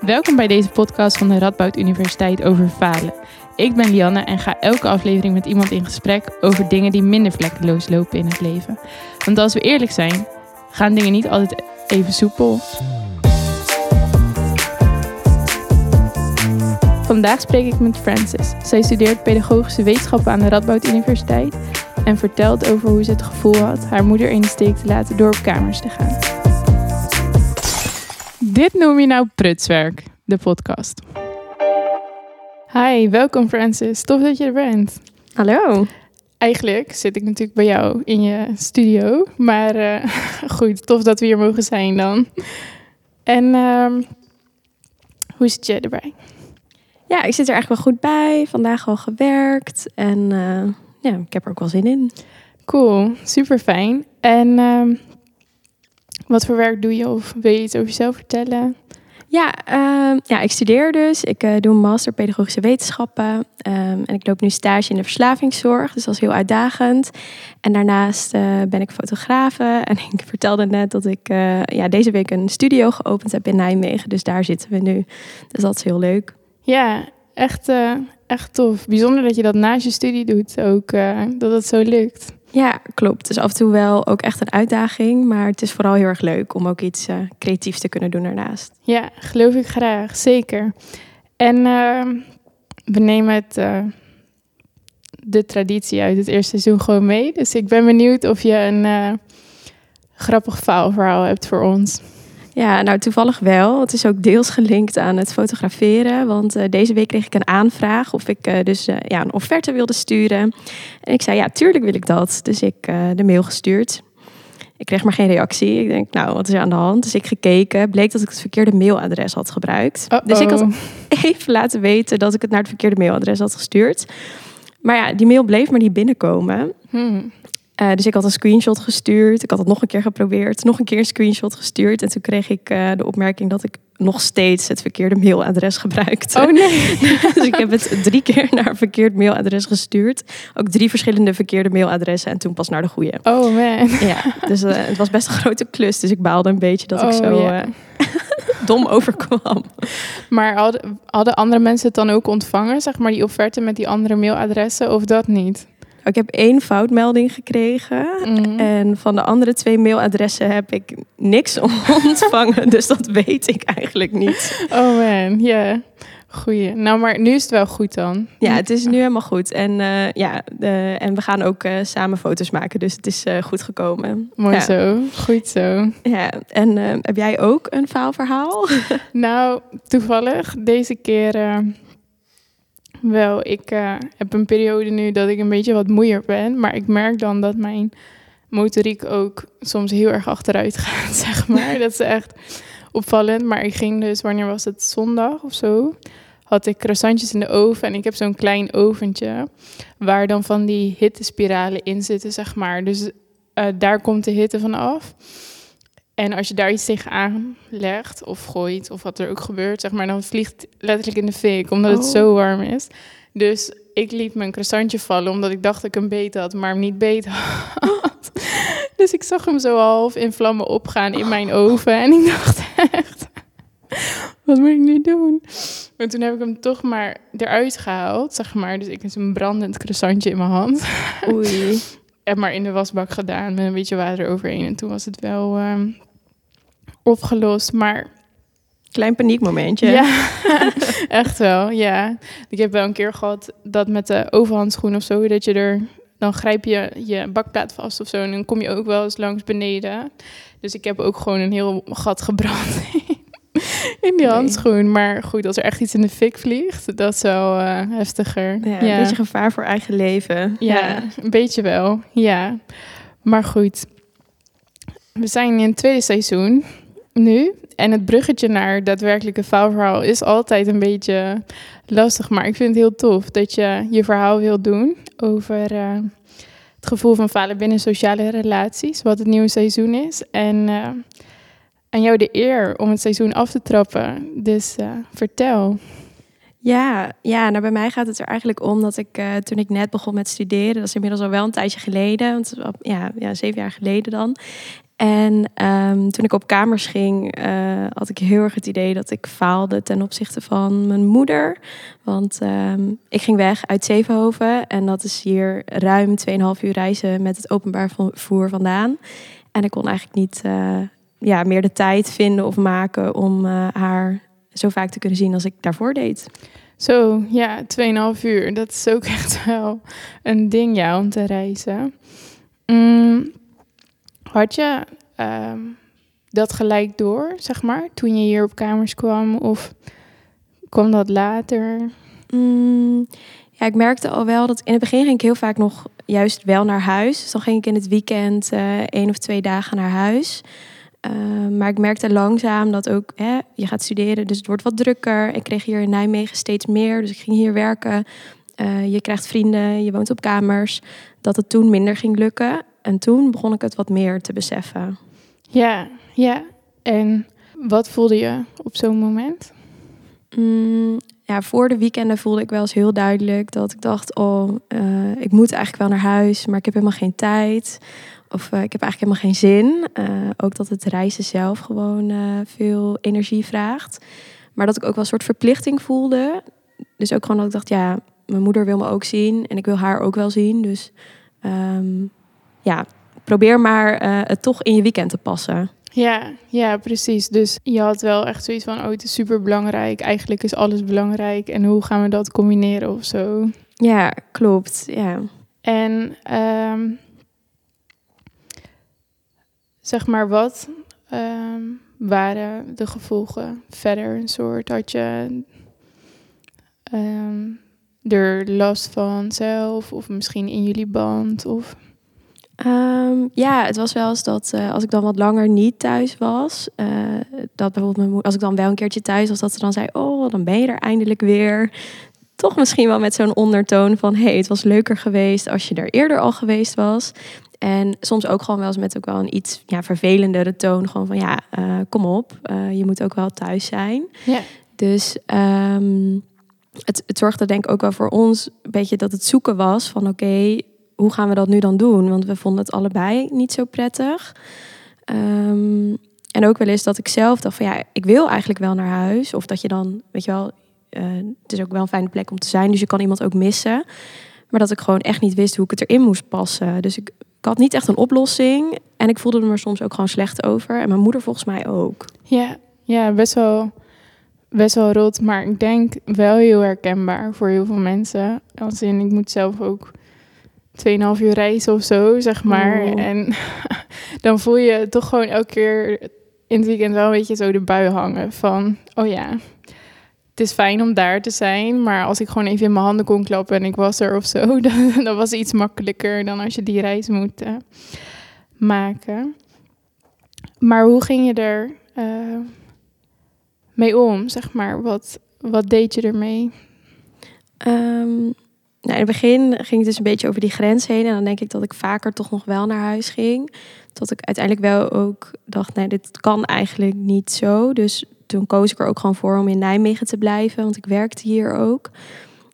Welkom bij deze podcast van de Radboud Universiteit over falen. Ik ben Lianne en ga elke aflevering met iemand in gesprek over dingen die minder vlekkeloos lopen in het leven. Want als we eerlijk zijn, gaan dingen niet altijd even soepel. Vandaag spreek ik met Francis. Zij studeert pedagogische wetenschappen aan de Radboud Universiteit en vertelt over hoe ze het gevoel had haar moeder in de steek te laten door op kamers te gaan. Dit noem je nou prutswerk, de podcast. Hi, welkom Francis. Tof dat je er bent. Hallo. Eigenlijk zit ik natuurlijk bij jou in je studio, maar uh, goed, tof dat we hier mogen zijn dan. En uh, hoe zit je erbij? Ja, ik zit er eigenlijk wel goed bij. Vandaag al gewerkt en uh, ja, ik heb er ook wel zin in. Cool, super fijn. En uh, wat voor werk doe je of wil je iets over jezelf vertellen? Ja, uh, ja ik studeer dus. Ik uh, doe een master pedagogische wetenschappen. Um, en ik loop nu stage in de verslavingszorg. Dus dat is heel uitdagend. En daarnaast uh, ben ik fotografe. En ik vertelde net dat ik ja, deze week een studio geopend heb in Nijmegen. Dus daar zitten we nu. Dus dat is heel leuk. Ja, echt, echt tof. Bijzonder dat je dat naast je studie doet ook. dat het zo lukt. Ja, klopt. Is af en toe wel ook echt een uitdaging. Maar het is vooral heel erg leuk om ook iets uh, creatiefs te kunnen doen daarnaast. Ja, geloof ik graag. Zeker. En uh, we nemen het, uh, de traditie uit het eerste seizoen gewoon mee. Dus ik ben benieuwd of je een grappig faalverhaal hebt voor ons. Ja, nou toevallig wel. Het is ook deels gelinkt aan het fotograferen. Want uh, deze week kreeg ik een aanvraag of ik uh, dus uh, ja, een offerte wilde sturen. En ik zei, ja, tuurlijk wil ik dat. Dus ik de mail gestuurd. Ik kreeg maar geen reactie. Ik denk, nou, wat is er aan de hand? Dus ik gekeken. Bleek dat ik het verkeerde mailadres had gebruikt. Uh -oh. Dus ik had even laten weten dat ik het naar het verkeerde mailadres had gestuurd. Maar ja, die mail bleef maar niet binnenkomen. Hmm. Uh, dus ik had een screenshot gestuurd. Ik had het nog een keer geprobeerd. Nog een keer een screenshot gestuurd. En toen kreeg ik uh, de opmerking dat ik nog steeds het verkeerde mailadres gebruikte. Oh nee. dus ik heb het drie keer naar een verkeerd mailadres gestuurd. Ook drie verschillende verkeerde mailadressen. En toen pas naar de goede. Oh man. Ja, dus uh, het was best een grote klus. Dus ik baalde een beetje dat oh, ik zo yeah. dom overkwam. Maar hadden, hadden andere mensen het dan ook ontvangen? Zeg maar die offerte met die andere mailadressen of dat niet? Ik heb één foutmelding gekregen. Mm. En van de andere twee mailadressen heb ik niks ontvangen. dus dat weet ik eigenlijk niet. Oh man, ja. Yeah. Goeie. Nou, maar nu is het wel goed dan. Ja, het is nu helemaal goed. En, uh, ja, uh, en we gaan ook uh, samen foto's maken. Dus het is goed gekomen. Mooi ja. zo. Goed zo. Ja, en heb jij ook een faalverhaal? nou, toevallig deze keer wel, ik uh, heb een periode nu dat ik een beetje wat moeier ben. Maar ik merk dan dat mijn motoriek ook soms heel erg achteruit gaat, zeg maar. dat is echt opvallend. Maar ik ging dus, wanneer was het? Zondag of zo? Had ik croissantjes in de oven. En ik heb zo'n klein oventje waar dan van die hittespiralen in zitten, zeg maar. Dus uh, daar komt de hitte van af. En als je daar iets tegenaan legt of gooit, of wat er ook gebeurt, zeg maar, dan vliegt letterlijk in de fik, omdat het Oh. zo warm is. Dus ik liet mijn croissantje vallen, omdat ik dacht dat ik hem beet had, maar hem niet beet had. Dus ik zag hem zo half in vlammen opgaan in mijn oven. En ik dacht echt, wat moet ik nu doen? En toen heb ik hem toch maar eruit gehaald, zeg maar. Dus ik heb een brandend croissantje in mijn hand. Oei. En maar in de wasbak gedaan met een beetje water overheen. En toen was het wel ehm, opgelost. Maar Klein paniekmomentje. ja, echt wel, ja. Ik heb wel een keer gehad dat met de overhandschoen of zo, dat je er... Dan grijp je je bakplaat vast of zo en dan kom je ook wel eens langs beneden. Dus ik heb ook gewoon een heel gat gebrand in die Nee. handschoen. Maar goed, als er echt iets in de fik vliegt, dat is wel eh, heftiger. Ja, Een beetje gevaar voor eigen leven. Ja, een beetje wel. Ja. Maar goed. We zijn in het tweede seizoen nu. En het bruggetje naar daadwerkelijke faalverhaal is altijd een beetje lastig. Maar ik vind het heel tof dat je je verhaal wilt doen over uh, het gevoel van falen binnen sociale relaties. Wat het nieuwe seizoen is. En uh, aan jou de eer om het seizoen af te trappen. Dus uh, vertel. Ja, ja nou bij mij gaat het er eigenlijk om dat ik toen ik net begon met studeren, dat is inmiddels al wel een tijdje geleden, want ja, ja zeven jaar geleden dan. En ehm, toen ik op kamers ging, eh, had ik heel erg het idee dat ik faalde ten opzichte van mijn moeder. Want ehm, ik ging weg uit Zevenhoven en dat is hier ruim 2,5 uur reizen met het openbaar vervoer vandaan. En ik kon eigenlijk niet uh, ja, meer de tijd vinden of maken om uh, haar zo vaak te kunnen zien als ik daarvoor deed. Zo, ja, 2,5 uur. Dat is ook echt wel een ding, ja, om te reizen. Mm, had je uh, dat gelijk door, zeg maar, toen je hier op kamers kwam? Of kwam dat later? Mm, ja, ik merkte al wel dat in het begin ging ik heel vaak nog juist wel naar huis. Dus dan ging ik in het weekend uh, één of twee dagen naar huis. Uh, maar ik merkte langzaam dat ook, hè, je gaat studeren, dus het wordt wat drukker. Ik kreeg hier in Nijmegen steeds meer, dus ik ging hier werken. Uh, je krijgt vrienden, je woont op kamers. Dat het toen minder ging lukken. En toen begon ik het wat meer te beseffen. Ja, ja. En wat voelde je op zo'n moment? Mm, ja, voor de weekenden voelde ik wel eens heel duidelijk dat ik dacht: oh, uh, ik moet eigenlijk wel naar huis, maar ik heb helemaal geen tijd. Of uh, ik heb eigenlijk helemaal geen zin. Uh, ook dat het reizen zelf gewoon veel energie vraagt. Maar dat ik ook wel een soort verplichting voelde. Dus ook gewoon dat ik dacht: ja, mijn moeder wil me ook zien en ik wil haar ook wel zien. Dus um, ja, probeer maar uh, het toch in je weekend te passen. Ja, ja, precies. Dus je had wel echt zoiets van, oh, het is super belangrijk. Eigenlijk is alles belangrijk. En hoe gaan we dat combineren of zo? Ja, klopt. Ja. En um, zeg maar, wat um, waren de gevolgen verder? Een soort, had je um, er last van zelf? Of misschien in jullie band? Of... Um, ja, het was wel eens dat uh, als ik dan wat langer niet thuis was, uh, dat bijvoorbeeld mijn moeder, als ik dan wel een keertje thuis was, dat ze dan zei: Oh, dan ben je er eindelijk weer. Toch misschien wel met zo'n ondertoon van: Hey, het was leuker geweest als je er eerder al geweest was. En soms ook gewoon wel eens met ook wel een iets ja, vervelendere toon. Gewoon van ja, uh, kom op, je moet ook wel thuis zijn. Ja. Dus um, het, het zorgde denk ik ook wel voor ons een beetje dat het zoeken was van oké, okay, hoe gaan we dat nu dan doen? Want we vonden het allebei niet zo prettig. Um, en ook wel eens dat ik zelf dacht van ja, ik wil eigenlijk wel naar huis. Of dat je dan, weet je wel, uh, het is ook wel een fijne plek om te zijn. Dus je kan iemand ook missen. Maar dat ik gewoon echt niet wist hoe ik het erin moest passen. Dus ik, ik had niet echt een oplossing. En ik voelde me er soms ook gewoon slecht over. En mijn moeder volgens mij ook. Ja, ja best wel best wel rot, maar ik denk wel heel herkenbaar voor heel veel mensen. Als in, ik moet zelf ook 2,5 uur reizen of zo, zeg maar. Oh. En dan voel je toch gewoon elke keer in het weekend wel een beetje zo de bui hangen van, oh ja, het is fijn om daar te zijn, maar als ik gewoon even in mijn handen kon klappen en ik was er of zo, dan, dan was het iets makkelijker dan als je die reis moet uh, maken. Maar hoe ging je er uh, mee om, zeg maar? Wat, wat deed je ermee? Um, nou, in het begin ging het dus een beetje over die grens heen. En dan denk ik dat ik vaker toch nog wel naar huis ging. Tot ik uiteindelijk wel ook dacht, nee, dit kan eigenlijk niet zo. Dus toen koos ik er ook gewoon voor om in Nijmegen te blijven. Want ik werkte hier ook.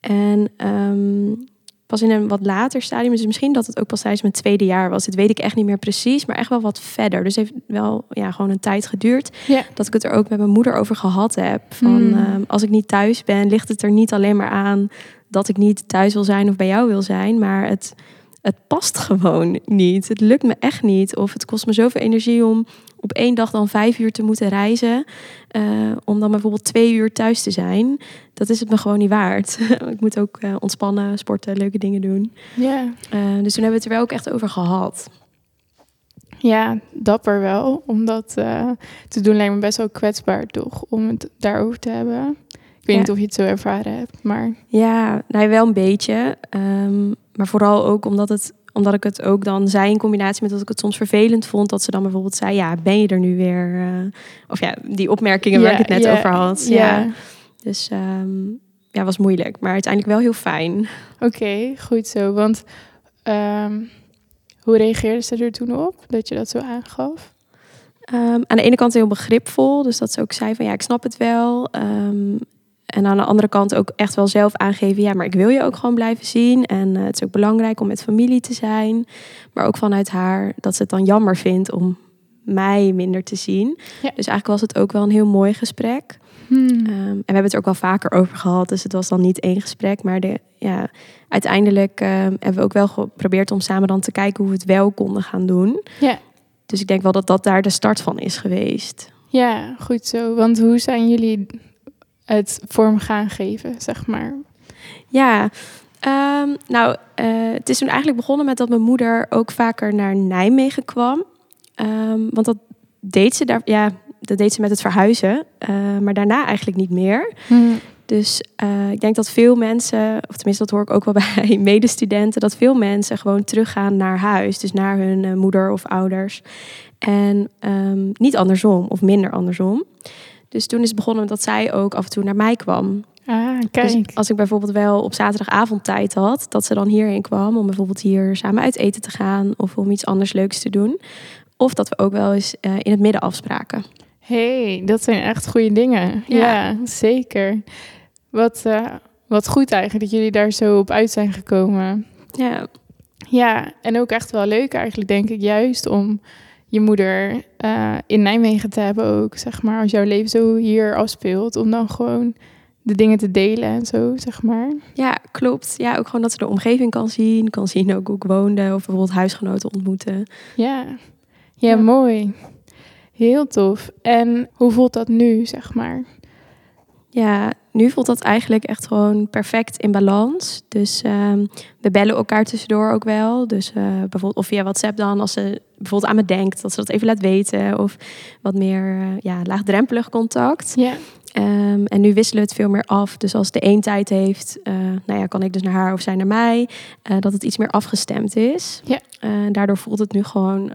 En um, pas in een wat later stadium, dus misschien dat het ook pas tijdens mijn tweede jaar was. Dit weet ik echt niet meer precies, maar echt wel wat verder. Dus heeft wel ja, gewoon een tijd geduurd dat ik het er ook met mijn moeder over gehad heb. Van Mm. um, als ik niet thuis ben, ligt het er niet alleen maar aan dat ik niet thuis wil zijn of bij jou wil zijn, maar het, het past gewoon niet. Het lukt me echt niet. Of het kost me zoveel energie om op één dag dan vijf uur te moeten reizen. Uh, om dan bijvoorbeeld twee uur thuis te zijn. Dat is het me gewoon niet waard. ik moet ook uh, ontspannen, sporten, leuke dingen doen. Ja. Uh, dus toen hebben we het er wel ook echt over gehad. Ja, dapper wel. Om dat uh, te doen lijkt me best wel kwetsbaar, toch? Om het daarover te hebben. Ik weet Ja. niet of je het zo ervaren hebt, maar... Ja, nou, wel een beetje. Um, maar vooral ook omdat, het, omdat ik het ook dan zei in combinatie met dat ik het soms vervelend vond. Dat ze dan bijvoorbeeld zei, ja, ben je er nu weer? Uh, of ja, die opmerkingen waar ik het net over had. Ja. Ja. Dus um, ja, was moeilijk. Maar uiteindelijk wel heel fijn. Oké, okay, goed zo. Want um, hoe reageerde ze er toen op dat je dat zo aangaf? Um, aan de ene kant heel begripvol. Dus dat ze ook zei van ja, ik snap het wel. Um, en aan de andere kant ook echt wel zelf aangeven, ja, maar ik wil je ook gewoon blijven zien. En uh, het is ook belangrijk om met familie te zijn. Maar ook vanuit haar dat ze het dan jammer vindt om mij minder te zien. Ja. Dus eigenlijk was het ook wel een heel mooi gesprek. Hmm. Ehm, en we hebben het er ook wel vaker over gehad. Dus het was dan niet één gesprek. Maar de, ja, uiteindelijk ehm, hebben we ook wel geprobeerd om samen dan te kijken hoe we het wel konden gaan doen. Ja. Dus ik denk wel dat dat daar de start van is geweest. Ja, goed zo. Want hoe zijn jullie het vorm gaan geven, zeg maar? Ja, ehm, nou, eh, het is toen eigenlijk begonnen met dat mijn moeder ook vaker naar Nijmegen kwam. Ehm, want dat deed ze daar, ja, dat deed ze met het verhuizen, eh, maar daarna eigenlijk niet meer. Dus eh, ik denk dat veel mensen, of tenminste dat hoor ik ook wel bij medestudenten, dat veel mensen gewoon teruggaan naar huis, dus naar hun moeder of ouders. En ehm, niet andersom of minder andersom. Dus toen is het begonnen dat zij ook af en toe naar mij kwam. Ah, Dus kijk. als ik bijvoorbeeld wel op zaterdagavond tijd had, dat ze dan hierheen kwam om bijvoorbeeld hier samen uit eten te gaan of om iets anders leuks te doen. Of dat we ook wel eens eh, in het midden afspraken. hey, dat zijn echt goede dingen. Ja, Ja. zeker. Wat, eh, wat goed eigenlijk dat jullie daar zo op uit zijn gekomen. Ja, Ja, en ook echt wel leuk eigenlijk, denk ik, juist om je moeder eh, in Nijmegen te hebben ook, zeg maar. Als jouw leven zo hier afspeelt, om dan gewoon de dingen te delen en zo, zeg maar. ja, klopt. Ja, ook gewoon dat ze de omgeving kan zien, kan zien ook hoe ik woonde of bijvoorbeeld huisgenoten ontmoeten. Ja, ja, Ja. mooi. Heel tof. En hoe voelt dat nu, zeg maar? Ja, nu voelt dat eigenlijk echt gewoon perfect in balans. Dus ehm, we bellen elkaar tussendoor ook wel. Dus eh, bijvoorbeeld of via WhatsApp dan, als ze bijvoorbeeld aan me denkt, dat ze dat even laat weten. Of wat meer eh, ja, laagdrempelig contact. Ja, Ehm, en nu wisselen we het veel meer af. Dus als de een tijd heeft, eh, nou ja, kan ik dus naar haar of zij naar mij. dat het iets meer afgestemd is. Ja. Daardoor voelt het nu gewoon,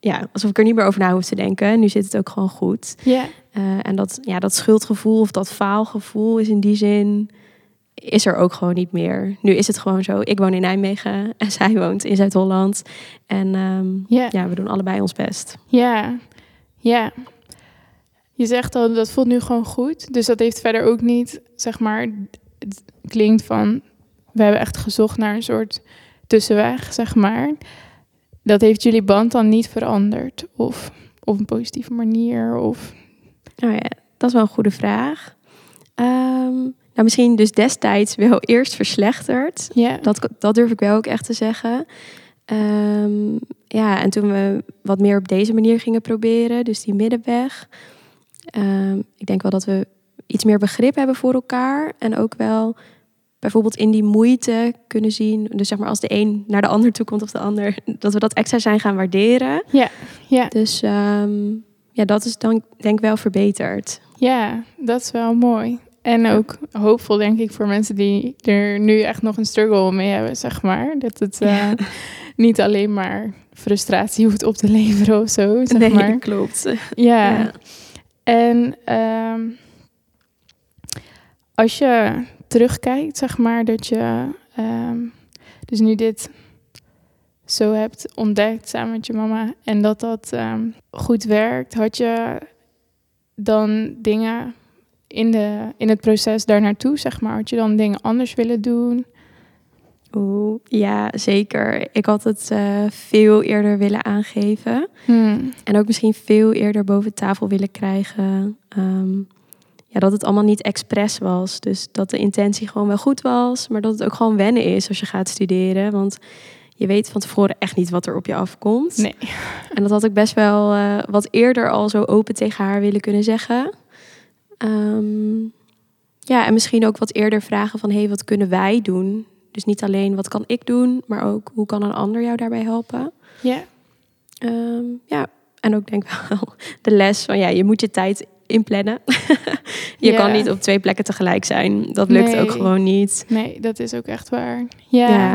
ja, alsof ik er niet meer over na hoef te denken. Nu zit het ook gewoon goed. ja, Eh, en dat, ja, dat schuldgevoel of dat faalgevoel is in die zin, is er ook gewoon niet meer. Nu is het gewoon zo, ik woon in Nijmegen en zij woont in Zuid-Holland. En ehm, ja. ja, we doen allebei ons best. Ja, ja. Je zegt al, dat voelt nu gewoon goed. Dus dat heeft verder ook niet, zeg maar, het klinkt van, we hebben echt gezocht naar een soort tussenweg, zeg maar. Dat heeft jullie band dan niet veranderd? Of op een positieve manier? Of, Nou ja, dat is wel een goede vraag. Ehm, nou, misschien dus destijds wel eerst verslechterd. ja, Dat, dat durf ik wel ook echt te zeggen. Ehm, ja, en toen we wat meer op deze manier gingen proberen, dus die middenweg. ehm, ik denk wel dat we iets meer begrip hebben voor elkaar. En ook wel bijvoorbeeld in die moeite kunnen zien. Dus zeg maar als de een naar de ander toe komt of de ander. Dat we dat extra zijn gaan waarderen. ja, Dus ehm, ja, dat is dan denk ik wel verbeterd. ja, dat is wel mooi. En Ja. ook hoopvol, denk ik, voor mensen die er nu echt nog een struggle mee hebben, zeg maar. Dat het eh, Ja. niet alleen maar frustratie hoeft op te leveren of zo, zeg nee, maar. klopt. Ja. Ja. En ehm, als je terugkijkt, zeg maar, dat je ehm, dus nu dit zo hebt ontdekt samen met je mama en dat dat ehm, goed werkt, had je dan dingen in, de, in het proces daar naartoe, zeg maar, had je dan dingen anders willen doen? Oeh, ja, zeker. Ik had het eh, veel eerder willen aangeven. Hmm. En ook misschien veel eerder boven tafel willen krijgen. Ehm, ja, dat het allemaal niet expres was. Dus dat de intentie gewoon wel goed was. Maar dat het ook gewoon wennen is als je gaat studeren. Want je weet van tevoren echt niet wat er op je afkomt. Nee. En dat had ik best wel eh, wat eerder al zo open tegen haar willen kunnen zeggen. Ehm, ja, en misschien ook wat eerder vragen van... hé, hey, wat kunnen wij doen? Dus niet alleen wat kan ik doen, maar ook hoe kan een ander jou daarbij helpen? Ja. Ehm, ja, en ook denk ik wel de les van ja, je moet je tijd inplannen. je Ja. kan niet op twee plekken tegelijk zijn. Dat lukt Nee. ook gewoon niet. Nee, dat is ook echt waar. Ja. Ja,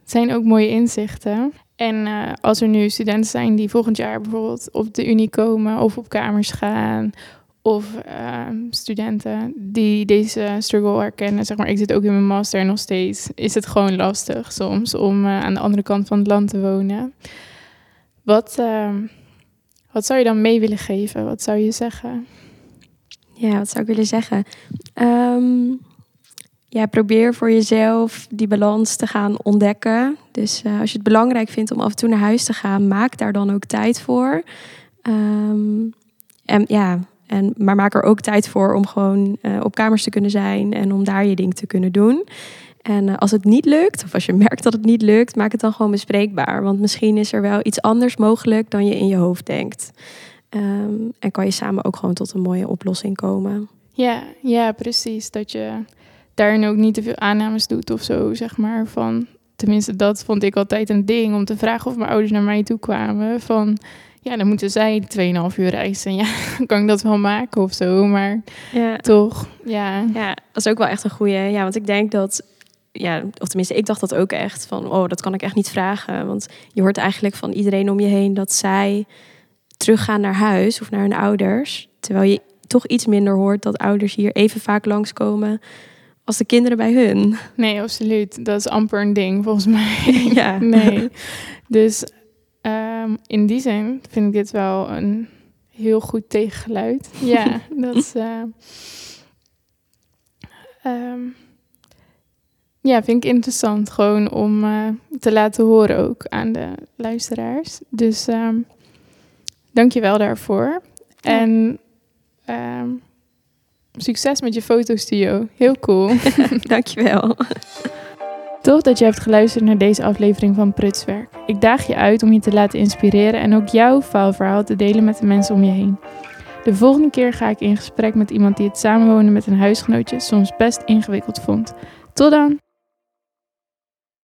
Het zijn ook mooie inzichten. En eh, als er nu studenten zijn die volgend jaar bijvoorbeeld op de unie komen of op kamers gaan, of eh, studenten die deze struggle herkennen, zeg maar, ik zit ook in mijn master en nog steeds is het gewoon lastig soms om eh, aan de andere kant van het land te wonen. Wat, eh, wat zou je dan mee willen geven? Wat zou je zeggen? ja, wat zou ik willen zeggen? Ehm, ja, probeer voor jezelf die balans te gaan ontdekken. Dus eh, als je het belangrijk vindt om af en toe naar huis te gaan, maak daar dan ook tijd voor. Ehm, en ja, en, maar maak er ook tijd voor om gewoon uh, op kamers te kunnen zijn en om daar je ding te kunnen doen. En uh, als het niet lukt, of als je merkt dat het niet lukt, maak het dan gewoon bespreekbaar. Want misschien is er wel iets anders mogelijk dan je in je hoofd denkt. Um, en kan je samen ook gewoon tot een mooie oplossing komen. Ja, ja, precies. Dat je daarin ook niet te veel aannames doet of zo, zeg maar. Van, tenminste, dat vond ik altijd een ding om te vragen of mijn ouders naar mij toe kwamen. Van, ja, dan moeten zij 2,5 uur reizen. Ja, kan ik dat wel maken of zo, maar ja. toch, ja. Ja, dat is ook wel echt een goede. Ja, want ik denk dat, ja, of tenminste, ik dacht dat ook echt van, oh, dat kan ik echt niet vragen. Want je hoort eigenlijk van iedereen om je heen dat zij teruggaan naar huis of naar hun ouders. Terwijl je toch iets minder hoort dat ouders hier even vaak langskomen als de kinderen bij hun. Nee, absoluut. Dat is amper een ding volgens mij. ja. Nee. Dus um, in die zin vind ik dit wel een heel goed tegengeluid. ja, dat is. Uh, um, ja, vind ik interessant gewoon om uh, te laten horen ook aan de luisteraars. Dus um, dank je wel daarvoor. Ja. En um, succes met je fotostudio. Heel cool. Dankjewel. Tof dat je hebt geluisterd naar deze aflevering van Prutswerk. Ik daag je uit om je te laten inspireren en ook jouw faalverhaal te delen met de mensen om je heen. De volgende keer ga ik in gesprek met iemand die het samenwonen met een huisgenootje soms best ingewikkeld vond. Tot dan!